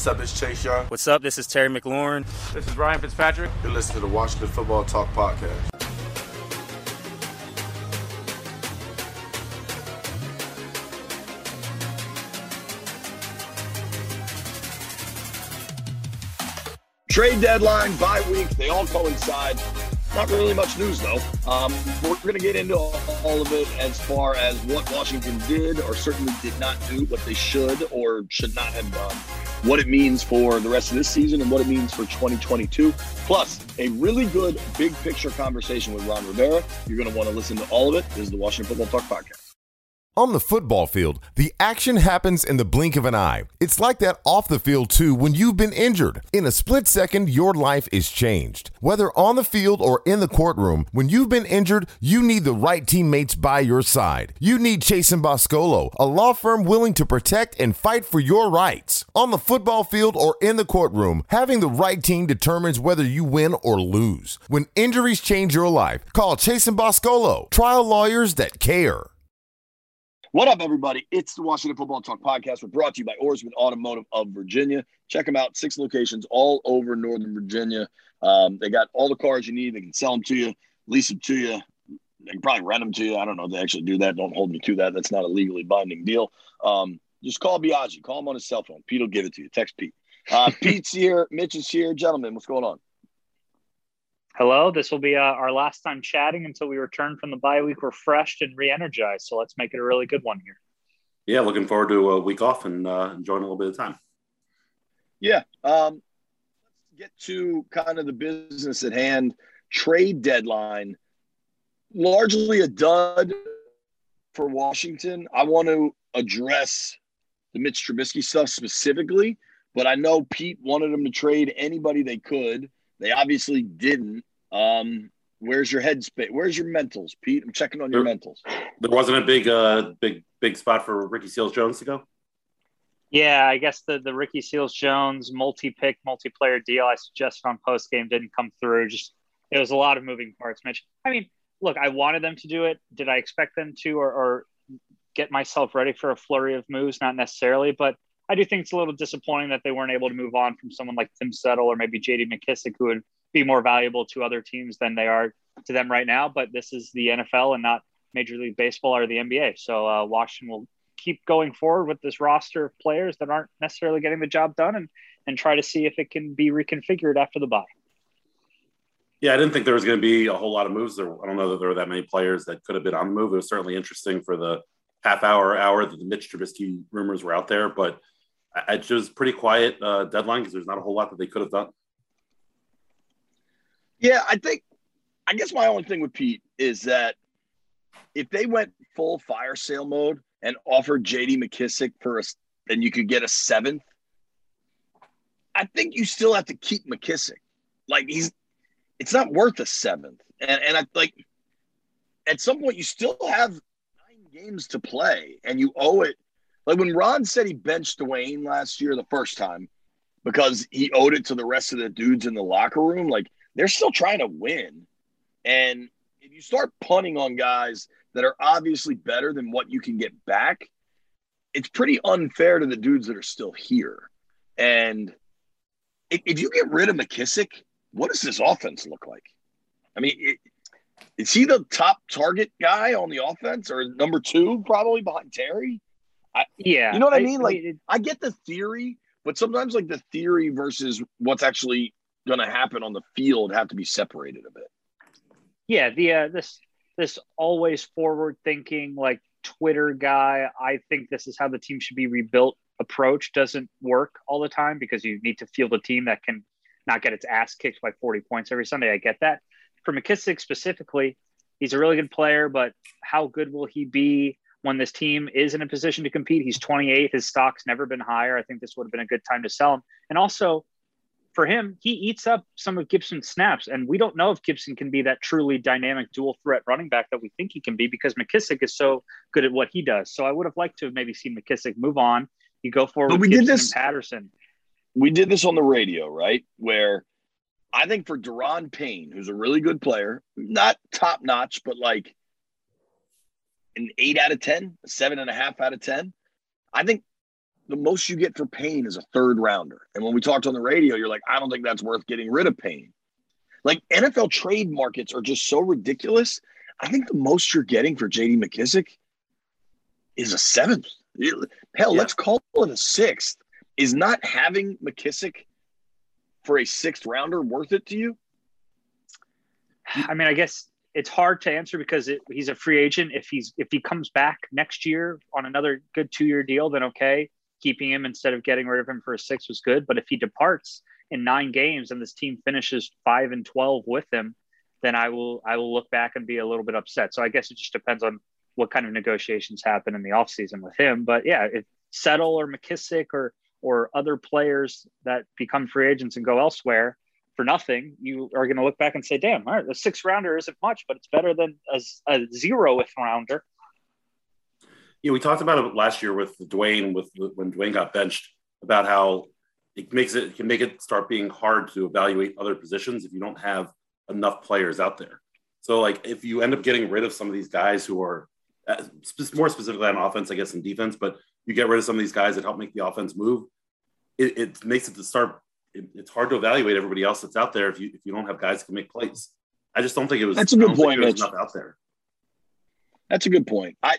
What's up, it's Chase Young. What's up? This is Terry McLaurin. This is Ryan Fitzpatrick. You're listening to the Washington Football Talk Podcast. Trade deadline, bye week, they all coincide. Not really much news though. Um, we're going to get into all of it as far as what Washington did or certainly did not do, what they should or should not have done, what it means for the rest of this season, and what it means for 2022. Plus, a really good big picture conversation with Ron Rivera. You're going to want to listen to all of it. This is the Washington Football Talk Podcast. On the football field, the action happens in the blink of an eye. It's like that off the field too when you've been injured. In a split second, your life is changed. Whether on the field or in the courtroom, when you've been injured, you need the right teammates by your side. You need Chasen Boscolo, a law firm willing to protect and fight for your rights. On the football field or in the courtroom, having the right team determines whether you win or lose. When injuries change your life, call Chasen Boscolo, trial lawyers that care. What up, everybody? It's the Washington Football Talk Podcast. We're brought to you by Ourisman Automotive of Virginia. Check them out, six locations all over Northern Virginia. Um, they got all the cars you need. They can sell them to you, lease them to you. They can probably rent them to you. I don't know if they actually do that. Don't hold me to that. That's not a legally binding deal. Um, just call Biaggi. Call him on his cell phone. Pete will give it to you. Text Pete. Uh, Pete's here. Mitch is here. Gentlemen, what's going on? Hello, this will be uh, our last time chatting until we return from the bye week refreshed and re energized. So let's make it a really good one here. Yeah, looking forward to a week off and uh, enjoying a little bit of time. Yeah. Um, let's get to kind of the business at hand. Trade deadline, largely a dud for Washington. I want to address the Mitch Trubisky stuff specifically, but I know Pete wanted them to trade anybody they could. They obviously didn't. Um, where's your headspace? Where's your mentals, Pete? I'm checking on your There- mentals. There wasn't a big, uh, big, big spot for Ricky Seals Jones to go. Yeah, I guess the the Ricky Seals Jones multi pick multiplayer deal I suggested on post game didn't come through. Just it was a lot of moving parts, Mitch. I mean, look, I wanted them to do it. Did I expect them to, or, or get myself ready for a flurry of moves? Not necessarily, but I do think it's a little disappointing that they weren't able to move on from someone like Tim Settle or maybe J.D. McKissic, who would be more valuable to other teams than they are to them right now. But this is the NFL and not Major League Baseball or the NBA. So uh, Washington will keep going forward with this roster of players that aren't necessarily getting the job done and and try to see if it can be reconfigured after the bye. Yeah, I didn't think there was going to be a whole lot of moves. There, I don't know that there were that many players that could have been on the move. It was certainly interesting for the half hour, hour that the Mitch Trubisky rumors were out there, but it was pretty quiet uh, deadline because there's not a whole lot that they could have done. Yeah, I think. I guess my only thing with Pete is that if they went full fire sale mode and offered J.D. McKissic for a, and you could get a seventh, I think you still have to keep McKissic. Like he's, it's not worth a seventh, and and I like. At some point, you still have nine games to play, and you owe it. Like when Ron said he benched Dwayne last year the first time because he owed it to the rest of the dudes in the locker room. Like they're still trying to win. And if you start punting on guys that are obviously better than what you can get back, it's pretty unfair to the dudes that are still here. And if, if you get rid of McKissic, what does this offense look like? I mean, it, is he the top target guy on the offense or number two, probably behind Terry? Yeah, You know what I mean? Like- it- I get the theory, but sometimes like the theory versus what's actually going to happen on the field have to be separated a bit. yeah, the uh, this this always forward thinking like Twitter guy. I think this is how the team should be rebuilt. Approach doesn't work all the time because you need to field a team that can not get its ass kicked by 40 points every Sunday. I get that. For McKissic specifically, he's a really good player, but how good will he be when this team is in a position to compete? He's 28. His stock's never been higher. I think this would have been a good time to sell him. And also, for him, he eats up some of Gibson's snaps. And we don't know if Gibson can be that truly dynamic dual threat running back that we think he can be because McKissic is so good at what he does. So I would have liked to have maybe seen McKissic move on. You go forward But with we did this- Patterson. We did this on the radio, right? Where I think for Daron Payne, who's a really good player, not top notch, but like an eight out of 10, a seven and a half out of 10, I think the most you get for Payne is a third rounder. And when we talked on the radio, you're like, I don't think that's worth getting rid of Payne. Like NFL trade markets are just so ridiculous. I think the most you're getting for JD McKissic is a seventh. Hell, yeah. let's call it a sixth. Is not having McKissic for a sixth rounder worth it to you? I mean, I guess it's hard to answer because it, he's a free agent. If he's if he comes back next year on another good two year deal, then okay, keeping him instead of getting rid of him for a six was good. But if he departs in nine games and this team finishes five and twelve with him, then I will I will look back and be a little bit upset. So I guess it just depends on what kind of negotiations happen in the offseason with him. But yeah, if Settle or McKissic or or other players that become free agents and go elsewhere for nothing, you are going to look back and say, "Damn, all right, the six rounder isn't much, but it's better than a, a zeroth rounder." Yeah, we talked about it last year with Dwayne, with when Dwayne got benched, about how it makes it, it can make it start being hard to evaluate other positions if you don't have enough players out there. So, like, if you end up getting rid of some of these guys who are uh, more specifically on offense, I guess, and defense, but you get rid of some of these guys that help make the offense move, it, it makes it to start. It, it's hard to evaluate everybody else that's out there if you if you don't have guys that can make plays. I just don't think it was. That's a good point. enough out there. That's a good point. I.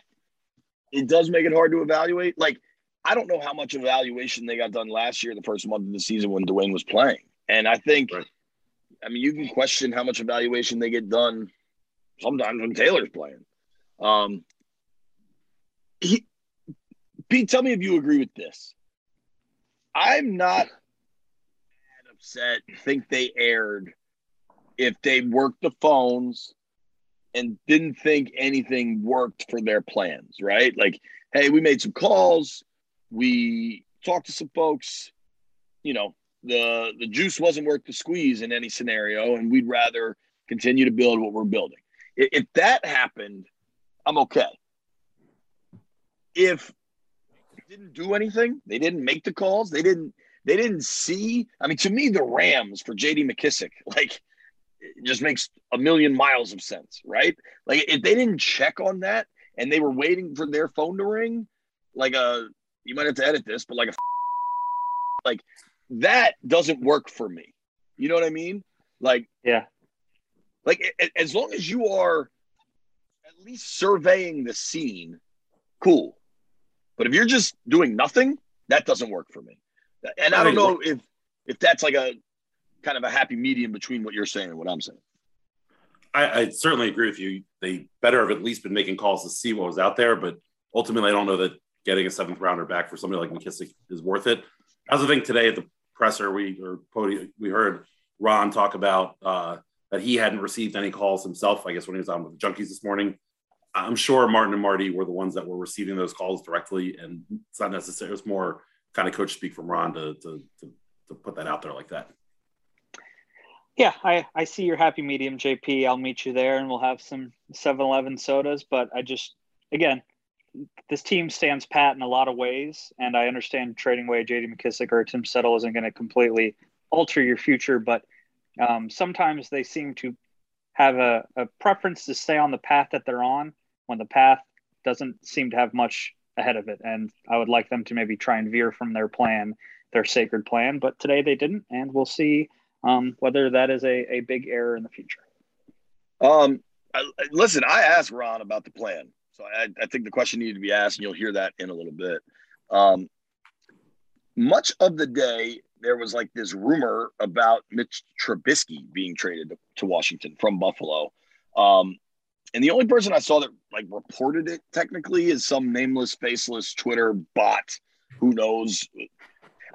It does make it hard to evaluate. Like I don't know how much evaluation they got done last year, the first month of the season when Dwayne was playing, and I think. Right. I mean, you can question how much evaluation they get done sometimes when Taylor's playing. Um, he, Pete, tell me if you agree with this. I'm not upset, think they aired if they worked the phones and didn't think anything worked for their plans, right? Like, hey, we made some calls, we talked to some folks, you know, the the juice wasn't worth the squeeze in any scenario, and we'd rather continue to build what we're building. If that happened, I'm okay. If didn't do anything, they didn't make the calls, they didn't they didn't see. I mean, to me, the Rams for JD McKissic, like it just makes a million miles of sense, right? Like if they didn't check on that and they were waiting for their phone to ring, like a you might have to edit this, but like a like that doesn't work for me. You know what I mean? Like yeah, like as long as you are at least surveying the scene, cool. But if you're just doing nothing, that doesn't work for me. And I don't know if if that's like a kind of a happy medium between what you're saying and what I'm saying. I, I, certainly agree with you. They better have at least been making calls to see what was out there, but ultimately, I don't know that getting a seventh rounder back for somebody like McKissic is worth it. As I think today at the presser, we or podium, we heard Ron talk about uh, that he hadn't received any calls himself. I guess when he was on with the Junkies this morning, I'm sure Martin and Marty were the ones that were receiving those calls directly, and it's not necessary. It's more kind of coach speak from Ron to, to, to, to put that out there like that. Yeah, I, I see your happy medium, JP. I'll meet you there and we'll have some 7 Eleven sodas. But I just, again, this team stands pat in a lot of ways. And I understand trading away JD McKissic or Tim Settle isn't going to completely alter your future. But um, sometimes they seem to have a, a preference to stay on the path that they're on when the path doesn't seem to have much ahead of it. And I would like them to maybe try and veer from their plan, their sacred plan. But today they didn't, and we'll see um, whether that is a, a big error in the future. Um, I, listen, I asked Ron about the plan, so I, I, think the question needed to be asked, and you'll hear that in a little bit. Um, much of the day, there was like this rumor about Mitch Trubisky being traded to Washington from Buffalo. Um, and the only person I saw that like reported it technically is some nameless, faceless Twitter bot who knows.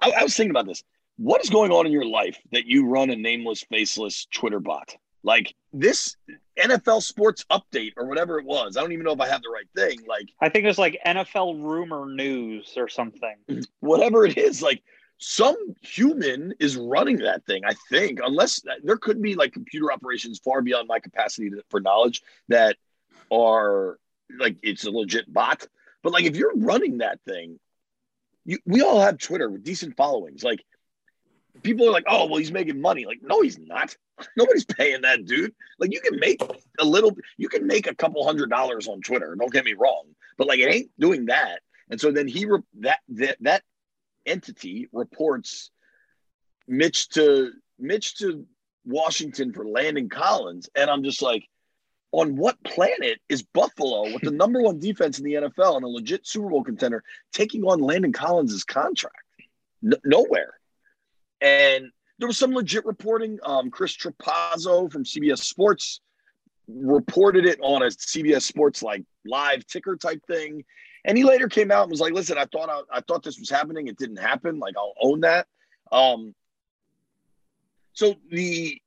I, I was thinking about this. What is going on in your life that you run a nameless, faceless Twitter bot? Like this NFL sports update or whatever it was. I don't even know if I have the right thing. Like I think it was like NFL rumor news or something. Whatever it is, like some human is running that thing i think unless there could be like computer operations far beyond my capacity to, for knowledge that are like it's a legit bot. But like if you're running that thing you, we all have twitter with decent followings. Like people are like oh well he's making money. Like no he's not. Nobody's paying that dude. Like you can make a little you can make a couple hundred dollars on twitter don't get me wrong but like it ain't doing that. And so then he re- that that that entity reports Mitch to Mitch to Washington for Landon Collins, and I'm just like, on what planet is Buffalo with the number one defense in the NFL and a legit Super Bowl contender taking on Landon Collins' contract? Nowhere. And there was some legit reporting. Um, Chris Trapasso from CBS Sports reported it on a CBS Sports like live ticker type thing. And he later came out and was like, "Listen, I thought I, I thought this was happening. It didn't happen. Like I'll own that." Um, so the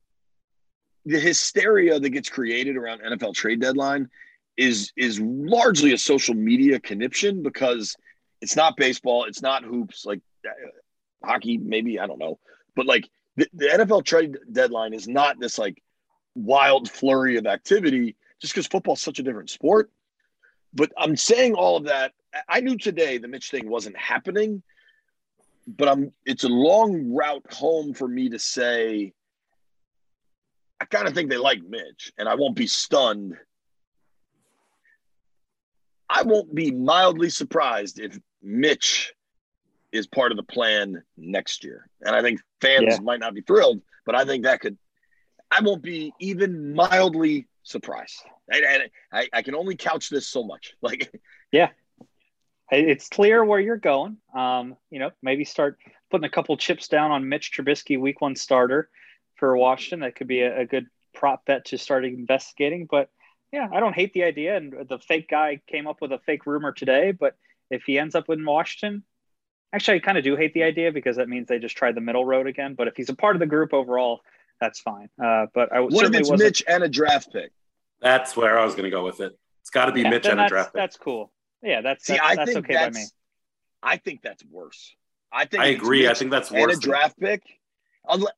the hysteria that gets created around NFL trade deadline is is largely a social media conniption because it's not baseball, it's not hoops, like uh, hockey, maybe I don't know, but like the, the NFL trade deadline is not this like wild flurry of activity just because football's such a different sport. But I'm saying all of that. I knew today the Mitch thing wasn't happening, but I'm it's a long route home for me to say I kind of think they like Mitch, and I won't be stunned. I won't be mildly surprised if Mitch is part of the plan next year. And I think fans yeah. might not be thrilled, but I think that could, I won't be even mildly surprised. And I, I, I, can only couch this so much. Like, yeah, it's clear where you're going. Um, you know, maybe start putting a couple chips down on Mitch Trubisky, week one starter for Washington. That could be a, a good prop bet to start investigating. But yeah, I don't hate the idea. And the fake guy came up with a fake rumor today. But if he ends up in Washington, actually, I kind of do hate the idea because that means they just tried the middle road again. But if he's a part of the group overall, that's fine. Uh, but I what if it's wasn't... Mitch and a draft pick? That's where I was going to go with it. It's got to be yeah, Mitch and a draft pick. That's cool. Yeah, that's See, that's, I that's think okay that's, by me. I think that's worse. I think I agree. I think that's worse. And a draft pick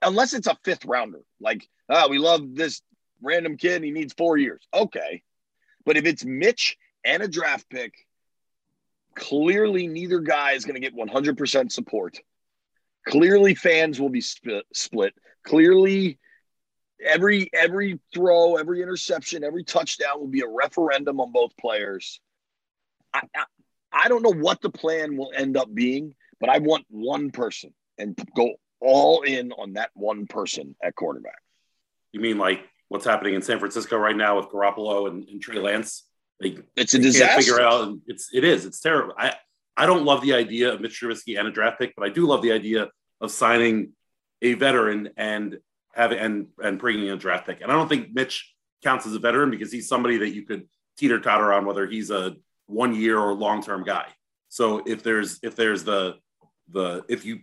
unless it's a fifth rounder. Like, oh, we love this random kid. He needs four years. Okay. But if it's Mitch and a draft pick, clearly neither guy is going to get 100% support. Clearly, fans will be split. split. Clearly, every every throw, every interception, every touchdown will be a referendum on both players. I, I, I don't know what the plan will end up being, but I want one person and go all in on that one person at quarterback. You mean like what's happening in San Francisco right now with Garoppolo and, and Trey Lance? They, it's a disaster. Figure out it's it is it's terrible. I I don't love the idea of Mitch Trubisky and a draft pick, but I do love the idea of signing a veteran and having and and bringing a draft pick. And I don't think Mitch counts as a veteran because he's somebody that you could teeter totter on whether he's a one year or long term guy. So if there's if there's the the if you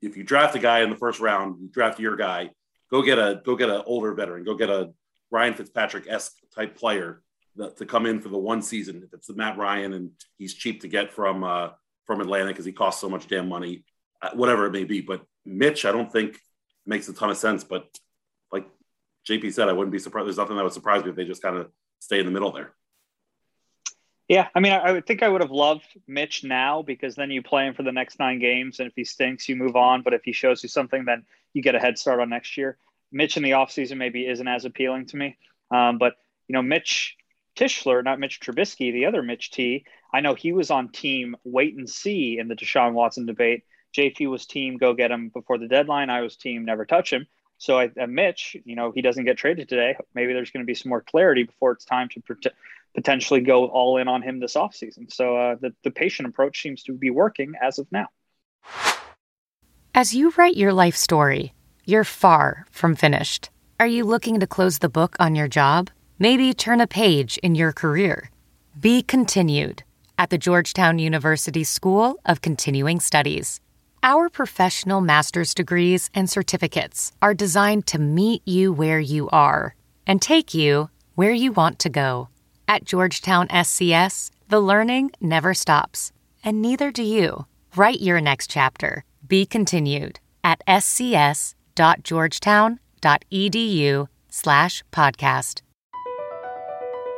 if you draft a guy in the first round, you draft your guy, go get a go get an older veteran, go get a Ryan Fitzpatrick esque type player that, to come in for the one season. If it's the Matt Ryan and he's cheap to get from uh, from Atlanta because he costs so much damn money, uh, whatever it may be. But Mitch, I don't think makes a ton of sense. But like JP said, I wouldn't be surprised. There's nothing that would surprise me if they just kind of stay in the middle there. Yeah, I mean, I, would think I would have loved Mitch now because then you play him for the next nine games, and if he stinks, you move on. But if he shows you something, then you get a head start on next year. Mitch in the offseason maybe isn't as appealing to me, um, but you know, Mitch Tischler, not Mitch Trubisky, the other Mitch T. I know he was on team wait and see in the Deshaun Watson debate. JP was team go get him before the deadline. I was team never touch him. So I, uh, Mitch, you know, he doesn't get traded today. Maybe there's going to be some more clarity before it's time to protect potentially go all in on him this offseason. So uh, the, the patient approach seems to be working as of now. As you write your life story, you're far from finished. Are you looking to close the book on your job? Maybe turn a page in your career? Be continued at the Georgetown University School of Continuing Studies. Our professional master's degrees and certificates are designed to meet you where you are and take you where you want to go. At Georgetown SCS, the learning never stops, and neither do you. Write your next chapter. Be continued at scs.georgetown.edu slash podcast.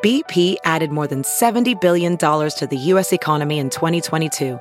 BP added more than $70 billion to the U.S. economy in 2022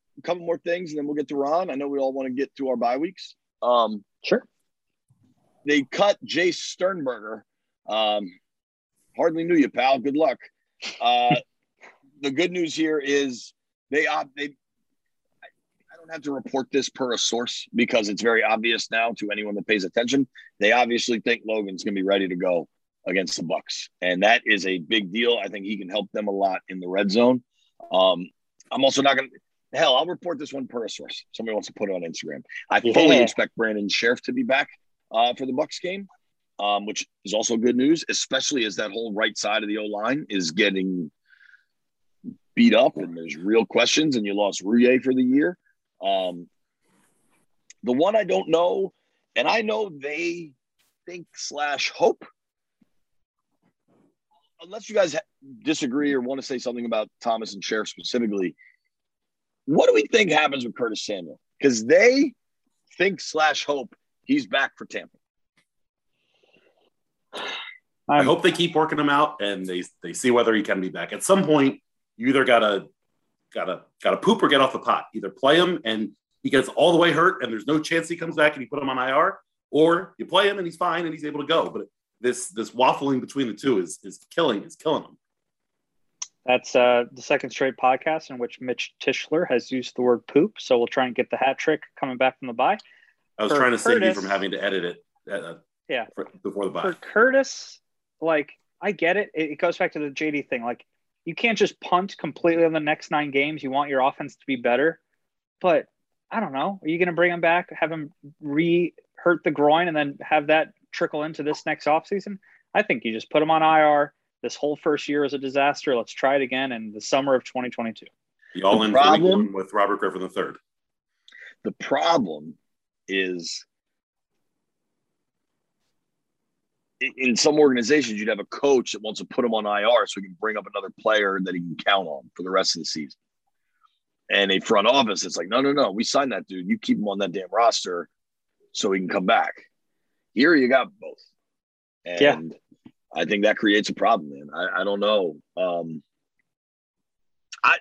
a couple more things and then we'll get to Ron. I know we all want to get to our bye weeks. Um, Sure. they cut Jace Sternberger. Um, hardly knew you, pal. Good luck. Uh, the good news here is they op- they. I I don't have to report this per a source because it's very obvious now to anyone that pays attention. They obviously think Logan's going to be ready to go against the Bucs, and that is a big deal. I think he can help them a lot in the red zone. Um, I'm also not going to. Hell, I'll report this one per source. Somebody wants to put it on Instagram. I fully expect Brandon Scherff to be back uh, for the Bucs game, um, which is also good news, especially as that whole right side of the O line is getting beat up and there's real questions. And you lost Roullier for the year. Um, the one I don't know, and I know they think slash hope. Unless you guys disagree or want to say something about Thomas and Scherff specifically, what do we think happens with Curtis Samuel? Because they think slash hope he's back for Tampa. I hope they keep working him out and they they see whether he can be back. At some point, you either gotta gotta gotta poop or get off the pot. Either play him and he gets all the way hurt and there's no chance he comes back and you put him on IR, or you play him and he's fine and he's able to go. But this this waffling between the two is is killing is killing him. That's uh, the second straight podcast in which Mitch Tischler has used the word poop. So we'll try and get the hat trick coming back from the bye. I was For trying to save you from having to edit it uh, Yeah. for, before the For bye. Curtis, like I get it. it. It goes back to the JD thing. Like you can't just punt completely on the next nine games. You want your offense to be better, but I don't know. Are you going to bring him back, have him re hurt the groin, and then have that trickle into this next offseason? I think you just put him on IR. This whole first year is a disaster. Let's try it again in the summer of 2022. The all The in problem- with Robert Griffin III. The problem is in- in some organizations, you'd have a coach that wants to put him on IR so he can bring up another player that he can count on for the rest of the season. And a front office, it's like, no, no, no, we signed that dude. You keep him on that damn roster so he can come back. Here you got both. And Yeah. I think that creates a problem, man. I, I don't know. Um, I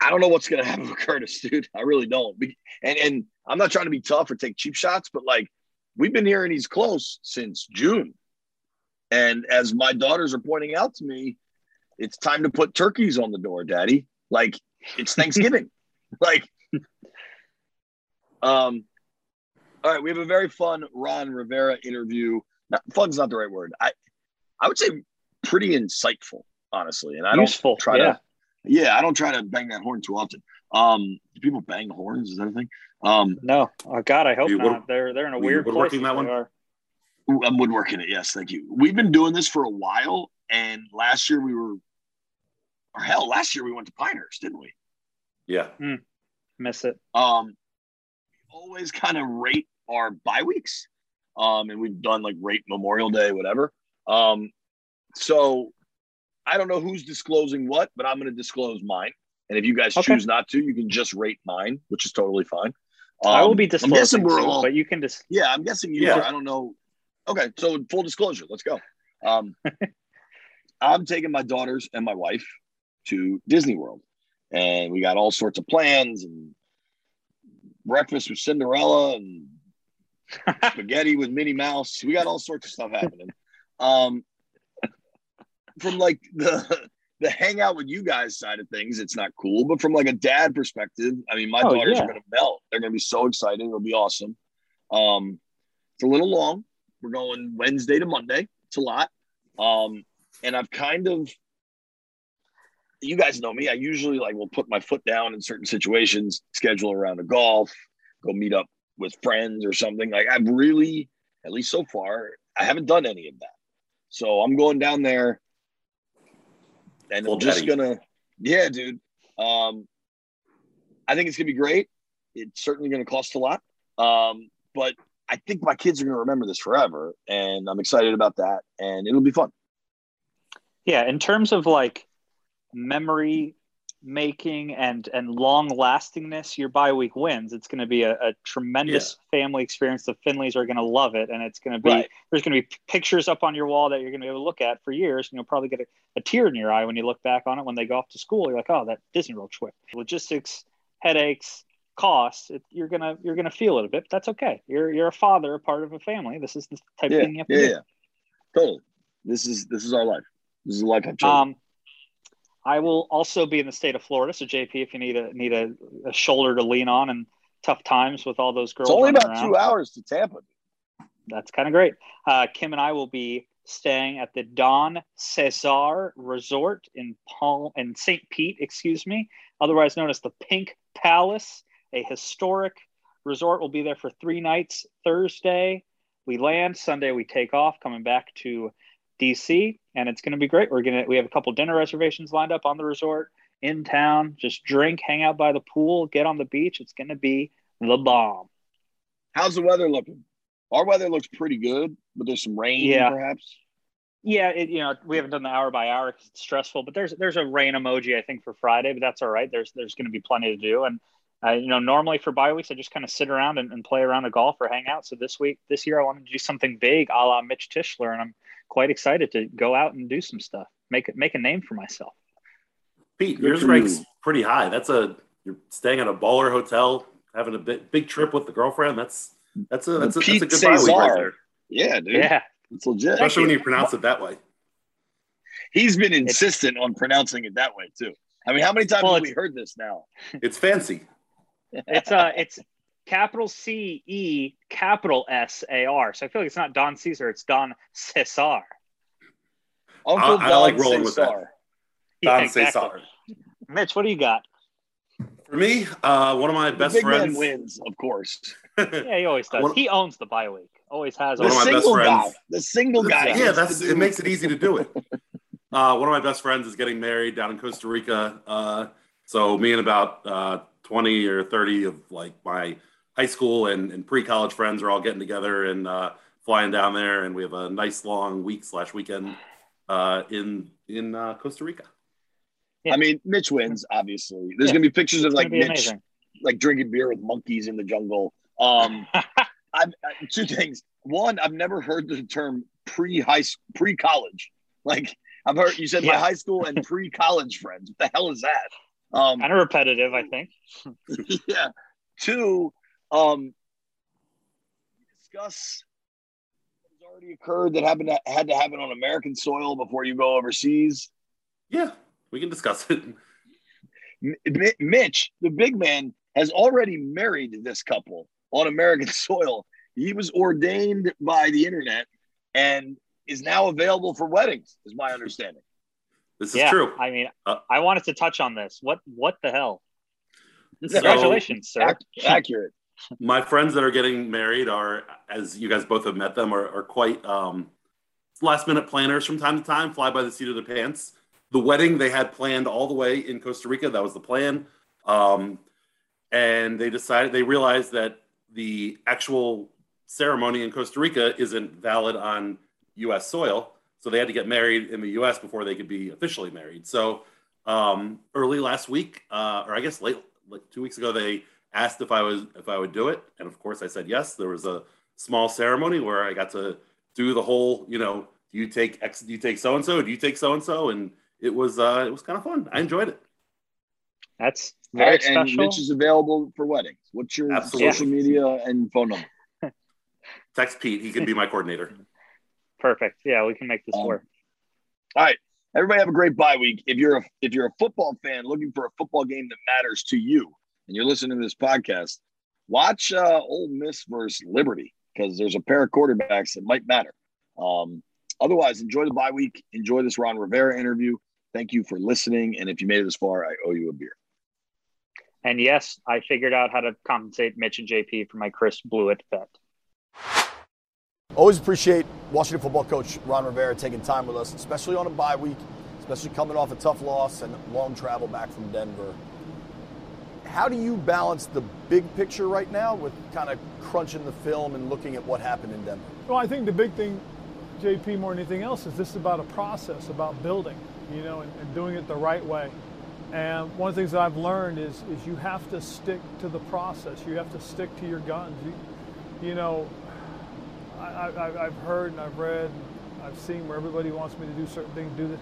I don't know what's gonna happen with Curtis, dude. I really don't. And and I'm not trying to be tough or take cheap shots, but like we've been hearing he's close since June. And as my daughters are pointing out to me, it's time to put turkeys on the door, daddy. Like it's Thanksgiving. like um all right, we have a very fun Ron Rivera interview. Not fun's not the right word. I I would say pretty insightful, honestly. And I Useful, don't try yeah. to yeah, I don't try to bang that horn too often. Um do people bang horns? Is that a thing? Um No, oh God, I hope You not. wood- they're they're in a weird place. woodworking if that one? are. I'm woodworking it. Yes, thank you. We've been doing this for a while, and last year we were, or hell, last year we went to Pinehurst, didn't we? Yeah. Mm, Miss it. Um, always kind of rate our bye weeks, um, and we've done like rate Memorial Day, whatever. Um, so I don't know who's disclosing what, but I'm going to disclose mine. And if you guys Okay. choose not to, you can just rate mine, which is totally fine. I will Um, be I'm disclosing, guessing we're all but you can just. Yeah, I'm guessing you Yeah. are. I don't know. Okay, so full disclosure, let's go. Um, I'm taking my daughters and my wife to Disney World, and we got all sorts of plans and breakfast with Cinderella and spaghetti with Minnie Mouse. We got all sorts of stuff happening. Um, from like the the hangout with you guys side of things, it's not cool. But from like a dad perspective, I mean, my Oh, daughters yeah. are gonna melt. They're gonna be so excited. It'll be awesome. Um, it's a little long. We're going Wednesday to Monday. It's a lot. Um, and I've kind of you guys know me. I usually like will put my foot down in certain situations, schedule around a golf, go meet up with friends or something. Like I've really, at least so far, I haven't done any of that. So I'm going down there and Full I'm just gonna, yeah, dude. Um, I think it's gonna be great. It's certainly gonna cost a lot. Um, but I think my kids are gonna remember this forever, and I'm excited about that, and it'll be fun. Yeah, in terms of like memory making and and long lastingness, your bye week wins. It's going to be a, a tremendous yeah. family experience. The Finlays are going to love it, and it's going to be right. there's going to be pictures up on your wall that you're going to be able to look at for years, and you'll probably get a, a, tear in your eye when you look back on it when they go off to school. You're like, oh, that Disney World trip, logistics, headaches, costs. It, you're gonna you're gonna feel it a bit. But that's okay. You're you're a father, a part of a family. This is the type yeah, of thing you have to yeah, do. Yeah, totally. This is this is our life. This is a life I've chosen. Um, I will also be in the state of Florida. So JP, if you need a need a, a shoulder to lean on and tough times with all those girls, it's only about around, two hours to Tampa. That's kind of great. Uh, Kim and I will be staying at the Don Cesar Resort in Palm in St. Pete, excuse me, otherwise known as the Pink Palace, a historic resort. We'll be there for three nights. Thursday we land, Sunday we take off, coming back to DC, and it's going to be great. We're gonna we have a couple dinner reservations lined up on the resort in town. Just drink, hang out by the pool, get on the beach. It's going to be the bomb. How's the weather looking? Our weather looks pretty good, but there's some rain, yeah. perhaps. Yeah, it, you know, we haven't done the hour by hour because it's stressful. But there's there's a rain emoji I think for Friday, but that's all right. There's there's going to be plenty to do, and uh, you know, normally for bye weeks I just kind of sit around and, and play around a golf or hang out. So this week, this year, I wanted to do something big, a la Mitch Tischler, and I'm quite excited to go out and do some stuff, make it make a name for myself. Pete, yours ranks pretty high. That's a you're staying at a baller hotel, having a big big trip with the girlfriend. That's that's a that's, a, that's a, good Cesar. bye right there. Yeah, dude. Yeah, it's legit. Especially when you pronounce it that way. He's been insistent it's, on pronouncing it that way too. I mean, how many times well, have we heard this now? It's fancy. it's uh it's capital C E capital S A R. So I feel like it's not Don Caesar, it's Don Cesar. Uncle I, I like rolling Cesar. with that. Don yeah, exactly. Cesar. Mitch, what do you got? For me, uh, one of my the best big friends man wins, of course. yeah, he always does. One, he owns the bye week. Always has. The single guy. The single guy. Yeah, that's it. Makes it easy to do it. Uh, one of my best friends is getting married down in Costa Rica. Uh, so me and about uh, 20 or 30 of like my high school and, and pre-college friends are all getting together and uh, flying down there, and we have a nice long week slash weekend uh, in in uh, Costa Rica. Yeah. I mean, Mitch wins. Obviously, there's yeah. gonna be pictures of like Mitch amazing. like drinking beer with monkeys in the jungle. Um, I've, I, two things. One, I've never heard the term pre-high pre-college. Like I've heard you said yeah. my high school and pre-college friends. What the hell is that? Um, kind of repetitive, I think. yeah. Two, um, discuss what's already occurred that happened to, had to happen on American soil before you go overseas. Yeah, we can discuss it. M- Mitch, the big man, has already married this couple on American soil. He was ordained by the internet and is now available for weddings, is my understanding. This is yeah, true. I mean, uh, I wanted to touch on this. What what the hell? Congratulations, sir. Ac- accurate. My friends that are getting married are, as you guys both have met them, are, are quite um, last minute planners from time to time, fly by the seat of their pants. The wedding they had planned all the way in Costa Rica. That was the plan. Um, and they decided, they realized that the actual ceremony in Costa Rica isn't valid on US soil. So they had to get married in the U.S. before they could be officially married. So um, early last week, uh, or I guess late, like two weeks ago, they asked if I was if I would do it, and of course I said yes. There was a small ceremony where I got to do the whole, you know, do you take X, do you take so and so, do you take so and so, and it was uh, it was kind of fun. I enjoyed it. That's very right, special. And Mitch is available for weddings. What's your Absolutely. social media and phone number? Text Pete. He can be my coordinator. Perfect. Yeah, we can make this um, work. All right. Everybody have a great bye week. If you're a if you're a football fan looking for a football game that matters to you and you're listening to this podcast, watch uh Ole Miss versus Liberty because there's a pair of quarterbacks that might matter. Um, otherwise, enjoy the bye week. Enjoy this Ron Rivera interview. Thank you for listening. And if you made it this far, I owe you a beer. And yes, I figured out how to compensate Mitch and JP for my Chris Blewitt bet. Always appreciate Washington football coach Ron Rivera taking time with us, especially on a bye week, especially coming off a tough loss and long travel back from Denver. How do you balance the big picture right now with kind of crunching the film and looking at what happened in Denver? Well, I think the big thing, JP, more than anything else, is this is about a process, about building, you know, and, and doing it the right way. And one of the things that I've learned is, is you have to stick to the process. You have to stick to your guns. You, you know, I, I've heard and I've read, and I've seen where everybody wants me to do certain things, do this.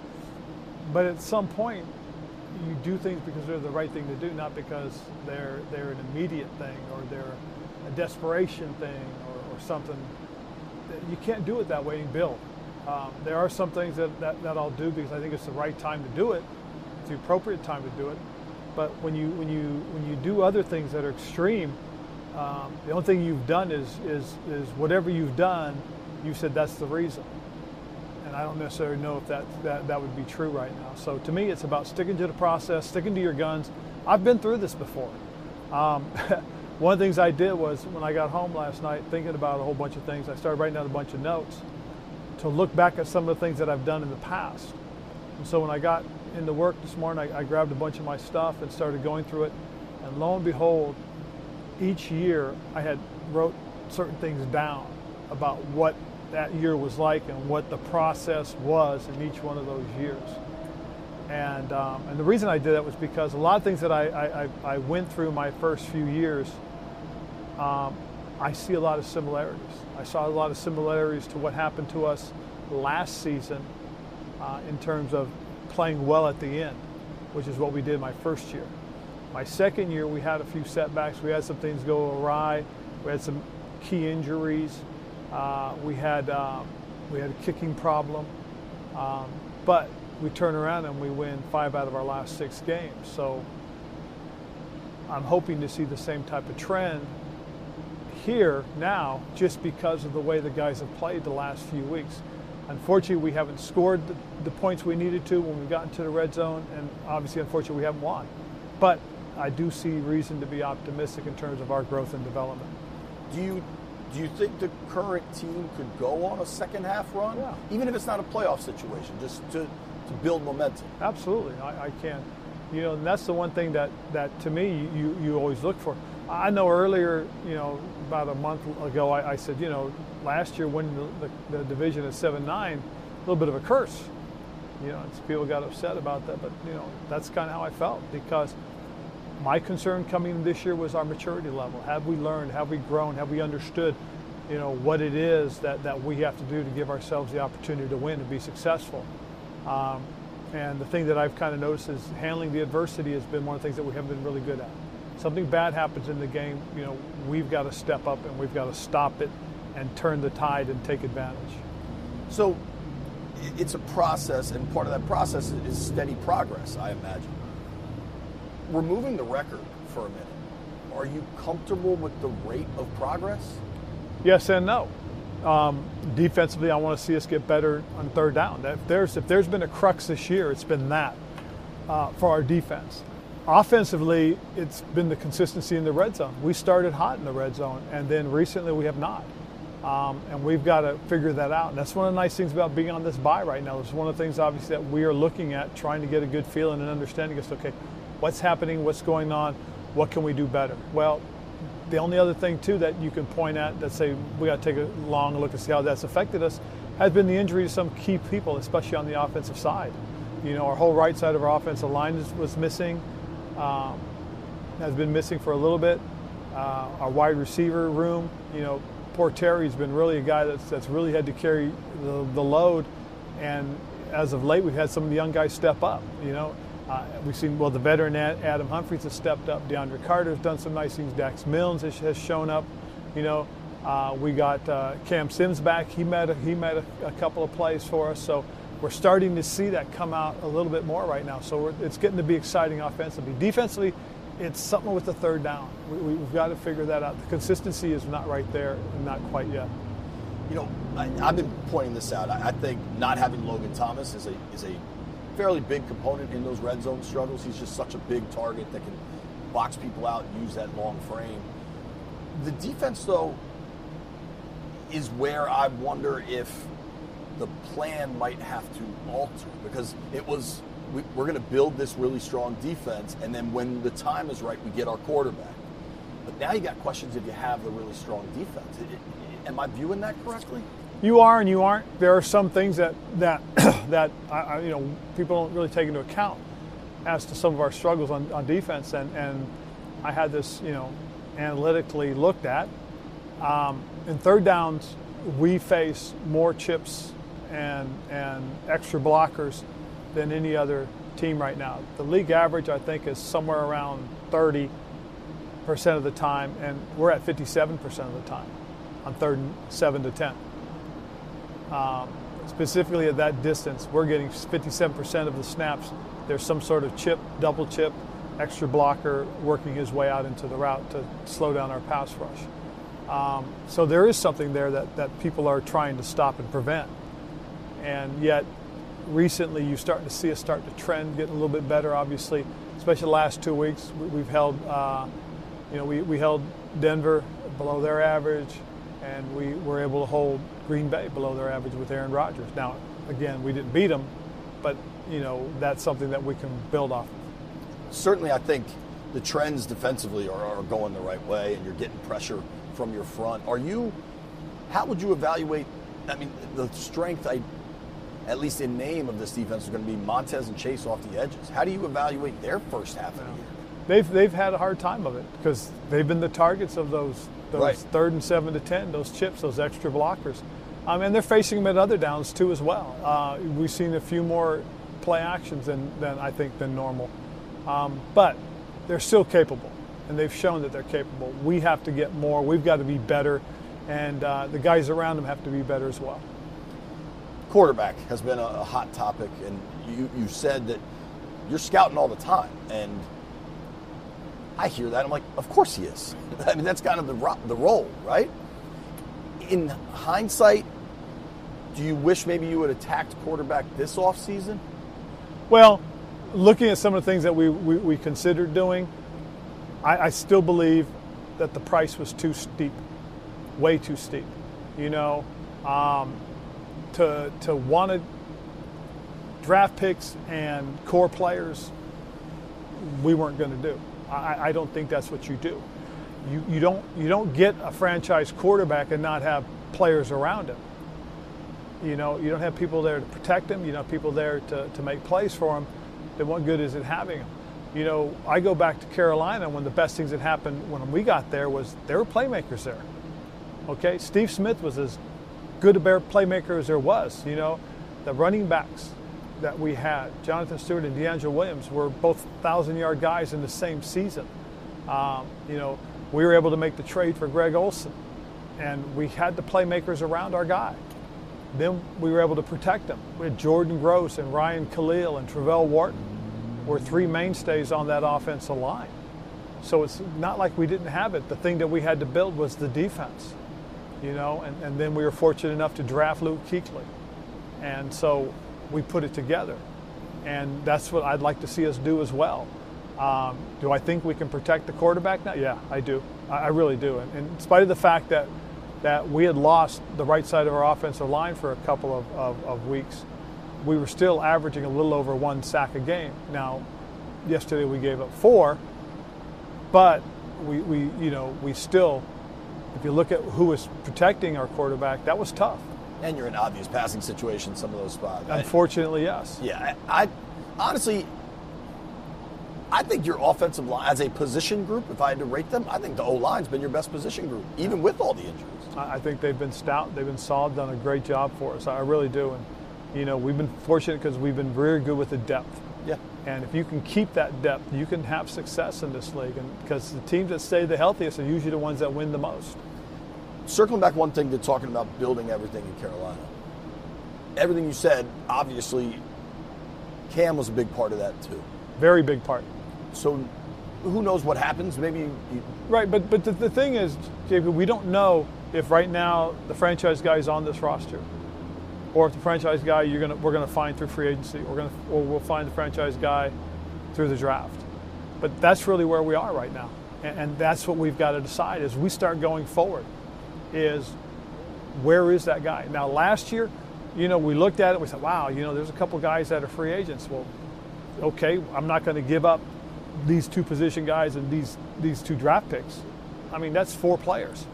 But at some point, you do things because they're the right thing to do, not because they're they're an immediate thing or they're a desperation thing or, or something. You can't do it that way and build. Um, there are some things that, that, that I'll do because I think it's the right time to do it. It's the appropriate time to do it. But when you when you when you do other things that are extreme, um, the only thing you've done is is is whatever you've done, you said that's the reason. And I don't necessarily know if that, that that would be true right now. So to me, it's about sticking to the process, sticking to your guns. I've been through this before. Um, one of the things I did was when I got home last night, thinking about a whole bunch of things, I started writing down a bunch of notes to look back at some of the things that I've done in the past. And so when I got into work this morning, I, I grabbed a bunch of my stuff and started going through it. And lo and behold, each year I had wrote certain things down about what that year was like and what the process was in each one of those years. And, um, and the reason I did that was because a lot of things that I, I, I went through my first few years, um, I see a lot of similarities. I saw a lot of similarities to what happened to us last season uh, in terms of playing well at the end, which is what we did my first year. My second year, we had a few setbacks. We had some things go awry. We had some key injuries. Uh, we had um, we had a kicking problem, um, but we turn around and we win five out of our last six games. So I'm hoping to see the same type of trend here now just because of the way the guys have played the last few weeks. Unfortunately, we haven't scored the, the points we needed to when we got into the red zone, and obviously, unfortunately, we haven't won. But I do see reason to be optimistic in terms of our growth and development. Do you do you think the current team could go on a second half run, yeah. even if it's not a playoff situation, just to, to build momentum? Absolutely, I, I can. You know, and that's the one thing that, that to me you, you always look for. I know earlier, you know, about a month ago, I, I said, you know, last year winning the, the, the division at 7 9, a little bit of a curse. You know, people got upset about that, but, you know, that's kind of how I felt because my concern coming this year was our maturity level. Have we learned? Have we grown? Have we understood, you know, what it is that, that we have to do to give ourselves the opportunity to win and be successful? Um, and the thing that I've kind of noticed is handling the adversity has been one of the things that we haven't been really good at something bad happens in the game, you know, we've got to step up and we've got to stop it and turn the tide and take advantage. So it's a process, and part of that process is steady progress, I imagine. Removing the record for a minute, are you comfortable with the rate of progress? Yes and no. Um, defensively, I want to see us get better on third down. If there's if there's been a crux this year, it's been that uh, for our defense. Offensively, it's been the consistency in the red zone. We started hot in the red zone, and then recently we have not. Um, and we've got to figure that out. And that's one of the nice things about being on this bye right now. It's one of the things, obviously, that we are looking at, trying to get a good feeling and understanding as okay, what's happening, what's going on, what can we do better? Well, the only other thing, too, that you can point at that say we got to take a long look and see how that's affected us has been the injury to some key people, especially on the offensive side. You know, our whole right side of our offensive line was missing um, has been missing for a little bit. Uh, our wide receiver room, you know, poor Terry's been really a guy that's, that's really had to carry the, the load. And as of late, we've had some of the young guys step up. You know, uh, we've seen well the veteran Adam Humphries has stepped up. DeAndre Carter's done some nice things. Dax Milne's has, has shown up. You know, uh, we got uh, Cam Sims back. He made a, he made a, a couple of plays for us. So we're starting to see that come out a little bit more right now. So it's getting to be exciting offensively. Defensively, it's something with the third down. We, have got to figure that out. The consistency is not right there, not quite yet. You know, I, have been pointing this out. I, I, think not having Logan Thomas is a is a fairly big component in those red zone struggles. He's just such a big target that can box people out and use that long frame. The defense, though, is where I wonder if the plan might have to alter because it was we, are going to build this really strong defense, and then when the time is right, we get our quarterback. But now you got questions if you have the really strong defense. It, it, am I viewing that correctly? You are and you aren't. There are some things that that that I, you know people don't really take into account. as to some of our struggles on, on defense, and, and I had this, you know, analytically looked at. Um, in third downs, we face more chips and and extra blockers than any other team right now. The league average, I think, is somewhere around 30 percent of the time, and we're at 57 percent of the time on third and seven to ten. Um, specifically at that distance, we're getting 57 percent of the snaps. There's some sort of chip, double chip, extra blocker working his way out into the route to slow down our pass rush. Um, so there is something there that, that people are trying to stop and prevent. And yet, recently, you're starting to see us start to trend, getting a little bit better, obviously, especially the last two weeks. We, have held, uh, you know, we, we held Denver below their average, and we were able to hold Green Bay below their average with Aaron Rodgers. Now, again, we didn't beat them, but, you know, that's something that we can build off of certainly I think the trends defensively are, are going the right way and you're getting pressure from your front. Are you, how would you evaluate, I mean, the strength, I, at least in name of this defense, is going to be Montez and Chase off the edges. How do you evaluate their first half of the year? They've, they've had a hard time of it because they've been the targets of those, those right. third and seven to ten, those chips, those extra blockers. Um, and they're facing them at other downs too as well. Uh, we've seen a few more play actions than, than I think than normal. Um, but they're still capable, and they've shown that they're capable. We have to get more. We've got to be better, and uh, the guys around them have to be better as well. Quarterback has been a, a hot topic, and you, you said that you're scouting all the time, and I hear that. I'm like, of course he is. I mean, that's kind of the, the role, right? In hindsight, do you wish maybe you had attacked quarterback this offseason? Well, looking at some of the things that we, we, we considered doing, I, I, still believe that the price was too steep, way too steep. You know, um, to to want to draft picks and core players, we weren't going to do. I, I don't think that's what you do. You, you don't you don't get a franchise quarterback and not have players around him. You know, you don't have people there to protect him. You don't have people there to, to make plays for him then what good is it having them? You know, I go back to Carolina when the best things that happened when we got there was there were playmakers there. Okay, Steve Smith was as good a playmaker as there was. You know, the running backs that we had, Jonathan Stewart and DeAngelo Williams, were both thousand-yard guys in the same season. Um, you know, we were able to make the trade for Greg Olsen, and we had the playmakers around our guy. Then we were able to protect them. We had Jordan Gross and Ryan Kalil and Travelle Wharton were three mainstays on that offensive line. So it's not like we didn't have it. The thing that we had to build was the defense, you know, and, and then we were fortunate enough to draft Luke Kuechly. And so we put it together. And that's what I'd like to see us do as well. Um, do I think we can protect the quarterback now? Yeah, I do. I, I really do. And, and in spite of the fact that that we had lost the right side of our offensive line for a couple of, of, of weeks, we were still averaging a little over one sack a game. Now, yesterday we gave up four, but we, we you know we still, if you look at who was protecting our quarterback, that was tough. And you're in obvious passing situations, some of those spots. Unfortunately, yes. Yeah, I, I honestly, I think your offensive line, as a position group, if I had to rate them, I think the O line's been your best position group, even with all the injuries. I think they've been stout, they've been solid, done a great job for us. I really do. And, you know, we've been fortunate because we've been very good with the depth. Yeah. And if you can keep that depth, you can have success in this league. And because the teams that stay the healthiest are usually the ones that win the most. Circling back one thing to talking about building everything in Carolina. Everything you said, obviously, Cam was a big part of that too. Very big part. So who knows what happens? Maybe you, right. But but the, the thing is, Jacob, we don't know if right now the franchise guy is on this roster, or if the franchise guy you're gonna we're gonna find through free agency, we're gonna or we'll find the franchise guy through the draft. But that's really where we are right now, and, and that's what we've got to decide as we start going forward. Is where is that guy now? Last year, you know, we looked at it. We said, wow, you know, there's a couple guys that are free agents. Well, okay, I'm not going to give up these two position guys and these these two draft picks. I mean, that's four players.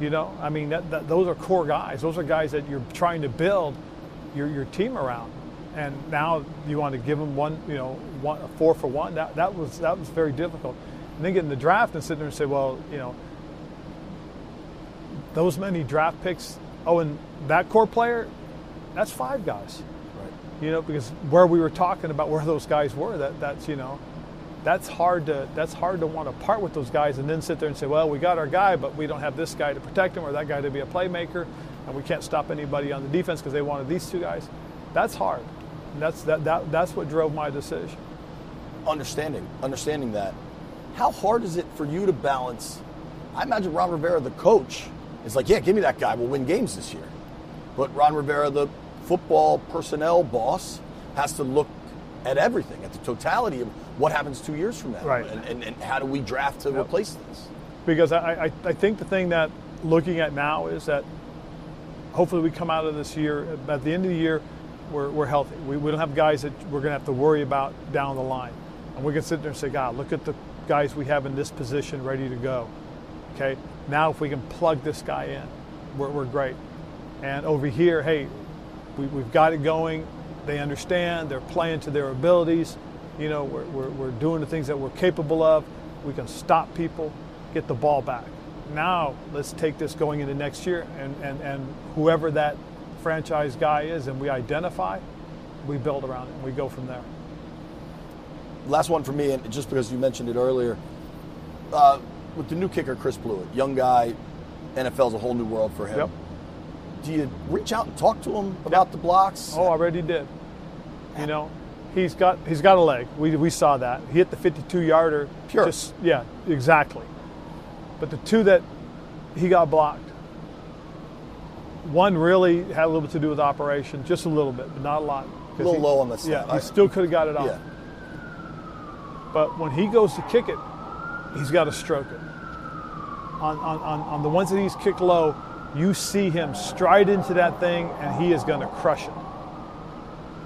You know, I mean, that, that, those are core guys. Those are guys that you're trying to build your, your team around. and now you want to give them one, you know, one, four for one. That that was that was very difficult. And then get in the draft and sit there and say, well, you know, those many draft picks. Oh, and that core player, that's five guys. Right. You know, because where we were talking about where those guys were, that that's you know, that's hard to that's hard to want to part with those guys and then sit there and say, well, we got our guy, but we don't have this guy to protect him or that guy to be a playmaker, and we can't stop anybody on the defense because they wanted these two guys. That's hard. And that's that, that that's what drove my decision. Understanding, understanding that. How hard is it for you to balance? I imagine Ron Rivera, the coach, is like, yeah, give me that guy. We'll win games this year. But Ron Rivera, the football personnel boss, has to look at everything, at the totality of what happens two years from now, Right. and, and, and how do we draft to replace this? because I, I, I think the thing that looking at now is that hopefully we come out of this year at the end of the year we're, we're healthy we, we don't have guys that we're going to have to worry about down the line and we can sit there and say god look at the guys we have in this position ready to go okay now if we can plug this guy in we're, we're great. And over here hey we, we've got it going. They understand they're playing to their abilities. You know we're, we're, we're doing the things that we're capable of. We can stop people get the ball back. Now let's take this going into next year and, and, and whoever that franchise guy is and we identify we build around it and we go from there. Last one for me, and just because you mentioned it earlier, uh, with the new kicker Chris Blewitt, young guy, NFL's a whole new world for him. Yep. Do you reach out and talk to him about the blocks? oh I already did you know he's got he's got a leg we, we saw that he hit the 52 yarder Pure. just yeah exactly but the two that he got blocked one really had a little bit to do with operation just a little bit but not a lot a little he- low on the yeah snap. he still could have got it off Yeah. but when he goes to kick it he's got to stroke it on, on, on, on the ones that he's kicked low you see him stride into that thing and he is going to crush it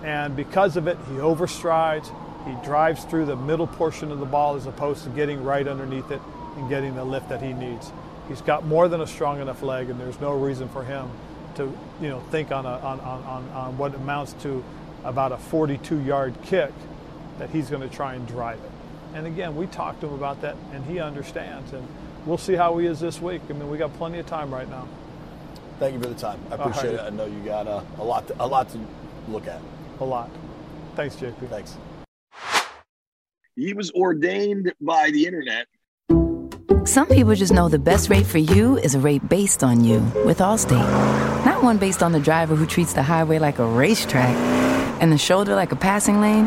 and because of it, he overstrides. He drives through the middle portion of the ball as opposed to getting right underneath it and getting the lift that he needs. He's got more than a strong enough leg, and there's no reason for him to, you know, think on, a, on, on, on, what amounts to about a 42-yard kick that he's going to try and drive it. And again, we talked to him about that, and he understands. And we'll see how he is this week. I mean, we got plenty of time right now. Thank you for the time. I appreciate right. it. I know you got uh, a lot, to, a lot to look at. A lot. Thanks, JP. Thanks. He was ordained by the internet. Some people just know the best rate for you is a rate based on you with Allstate. Not one based on the driver who treats the highway like a racetrack and the shoulder like a passing lane.